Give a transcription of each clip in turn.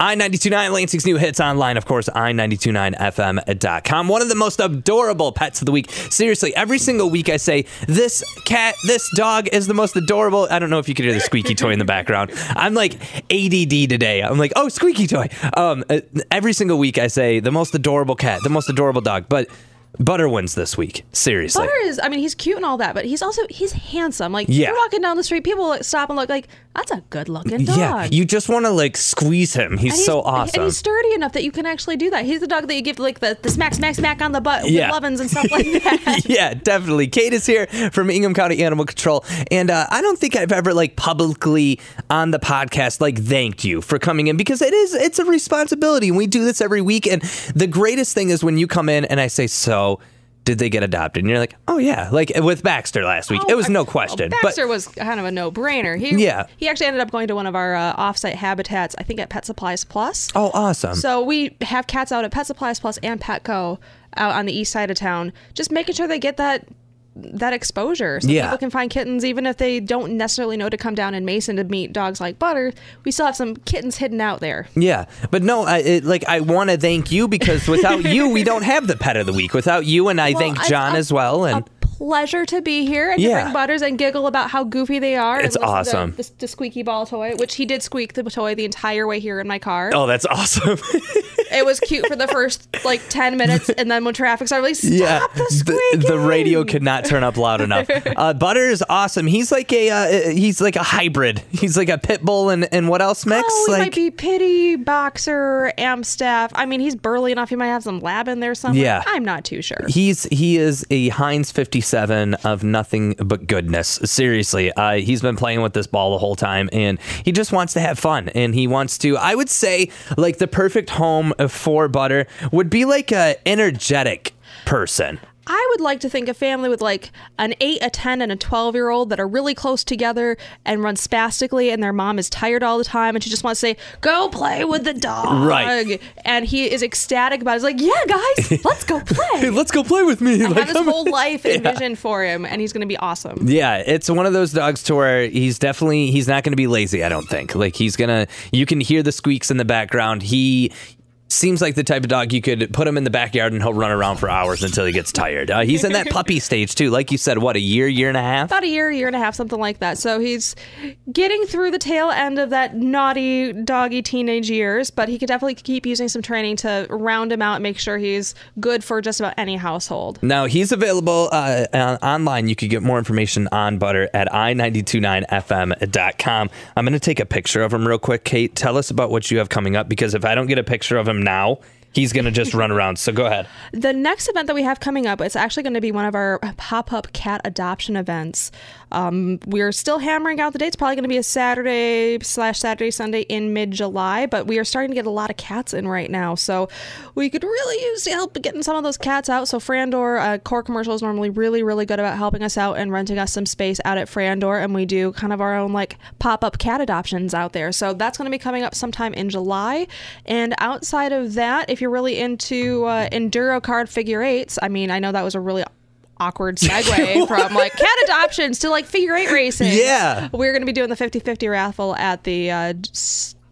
I929 Lansing's new hits online, of course, i929fm.com. One of the most adorable pets of the week. Seriously, every single week I say, this cat, this dog is the most adorable. I don't know if you can hear the squeaky toy in the background. I'm like ADD today. I'm like, oh, squeaky toy. Um, uh, every single week I say, the most adorable cat, the most adorable dog. But Butter wins this week. Seriously. Butter is, I mean, he's cute and all that, but he's also, he's handsome. Like, Yeah. you're walking down the street, people stop and look like, that's a good looking dog. Yeah, you just want to like squeeze him. He's, And so awesome. And he's sturdy enough that you can actually do that. He's the dog that you give like the, the smack, smack, smack on the butt Yeah. with lovin's and stuff like that. yeah, definitely. Kate is here from Ingham County Animal Control, and uh, I don't think I've ever like publicly on the podcast like thanked you for coming in because it is it's a responsibility, we do this every week. And the greatest thing is when you come in and I say, "So, did they get adopted?" And you're like, "Oh yeah," like with Baxter last week, it was no question. Well, Baxter but was kind of a no-brainer. He, Yeah. He actually ended up going to one of our uh, off-site habitats, I think at Pet Supplies Plus. oh, awesome. So we have cats out at Pet Supplies Plus and Petco out on the east side of town, just making sure they get that that exposure so Yeah. people can find kittens even if they don't necessarily know to come down in Mason to meet dogs like Butter. We still have some kittens hidden out there. Yeah, but no, I, it, like I want to thank you because without you, we don't have the pet of the week. Without you, and I Well, thank John a- as well. And pleasure to be here and Yeah. bring Butters and giggle about how goofy they are. It's awesome. The, the squeaky ball toy, which he did squeak the toy the entire way here in my car. oh, that's awesome. It was cute for the first like ten minutes, and then when traffic started, like stop the the, squeaking. the radio could not turn up loud enough. Uh, Butter is awesome. He's like a uh, he's like a hybrid. He's like a pit bull and and what else mix? Oh, he like might be pity, boxer, amstaff. I mean, he's burly enough. He might have some lab in there somewhere. Yeah. I'm not too sure. He's he is a Heinz 57 of nothing but goodness. Seriously, uh, he's been playing with this ball the whole time, and he just wants to have fun, and he wants to. I would say like the perfect home for Butter would be like a energetic person. I would like to think a family with like an 8, a 10, and a 12 year old that are really close together and run spastically, and their mom is tired all the time and she just wants to say, Go play with the dog. Right. And he is ecstatic about it. He's like, Yeah, guys, let's go play. Let's go play with me. I Like, have his I'm- whole life envisioned for him, and he's going to be awesome. Yeah, it's one of those dogs to where he's definitely he's not going to be lazy. I don't think. Like he's gonna. You can hear the squeaks in the background. He seems like the type of dog you could put him in the backyard and he'll run around for hours until he gets tired. Uh, he's in that puppy stage too. Like you said, what a year, year and a half. about a year, year and a half, something like that. So he's getting through the tail end of that naughty, doggy teenage years, but he could definitely keep using some training to round him out and make sure he's good for just about any household. Now he's available uh, online. You could get more information on Butter at i929fm.com. I'm going to take a picture of him real quick. Kate, tell us about what you have coming up because if I don't get a picture of him now, he's going to just run around. So go ahead. The next event that we have coming up, it's actually going to be one of our pop up cat adoption events. Um, we're still hammering out the dates. Probably going to be a Saturday slash Saturday Sunday in mid July, but we are starting to get a lot of cats in right now. So we could really use the help getting some of those cats out. So Frandor, uh, Core Commercial is normally really, really good about helping us out and renting us some space out at Frandor, and we do kind of our own like pop up cat adoptions out there. So that's going to be coming up sometime in July. And outside of that, if you're really into uh, enduro card figure eights, I mean, I know that was a really awkward segue from like cat adoptions to like figure eight racing. Yeah. We're going to be doing the 50 50 raffle at the uh,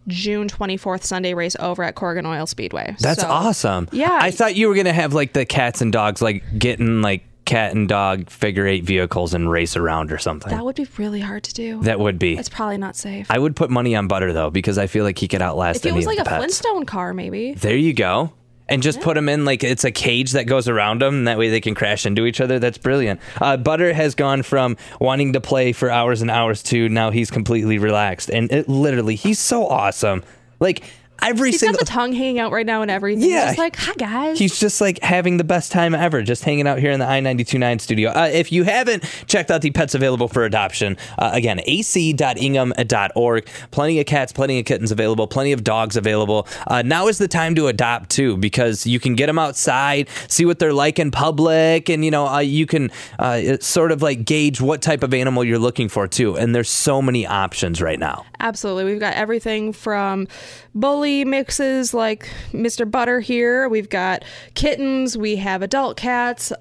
June 24th Sunday race over at Corrigan Oil Speedway. That's So- awesome. Yeah. I thought you were gonna have like the cats and dogs like getting like cat and dog figure eight vehicles and race around or something. That would be really hard to do. That would be. It's probably not safe. I would put money on Butter though because I feel like he could outlast if it any was of like the a pets. Flintstone car, maybe. There you go. And just put them in like it's a cage that goes around them, and that way they can crash into each other. That's brilliant. Uh, Butter has gone from wanting to play for hours and hours to now he's completely relaxed, and it literally he's so awesome. Like every He's single got the tongue hanging out right now and everything. Yeah. Just like, hi guys. He's just like having the best time ever, just hanging out here in the I 929 studio. Uh, if you haven't checked out the pets available for adoption, uh, again, ac.ingham.org. Plenty of cats, plenty of kittens available, plenty of dogs available. Uh, now is the time to adopt too, because you can get them outside, see what they're like in public, and you know, uh, you can uh, sort of like gauge what type of animal you're looking for too. And there's so many options right now. Absolutely. We've got everything from bully mixes like Mr. Butter here. We've got kittens. We have adult cats.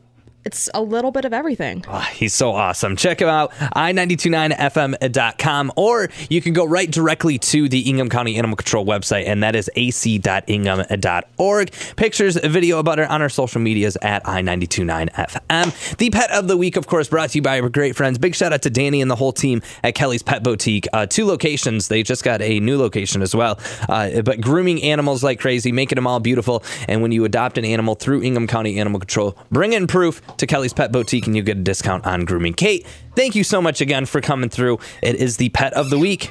It's a little bit of everything. Oh, he's so awesome. Check him out, i929fm.com, or you can go right directly to the Ingham County Animal Control website, and that is ac.ingham.org. Pictures, video about it on our social medias at i929fm. The pet of the week, of course, brought to you by our great friends. Big shout out to Danny and the whole team at Kelly's Pet Boutique. Uh, two locations. They just got a new location as well. Uh, but grooming animals like crazy, making them all beautiful. And when you adopt an animal through Ingham County Animal Control, bring in proof to Kelly's Pet Boutique and you get a discount on grooming. Kate, thank you so much again for coming through. It is the pet of the week.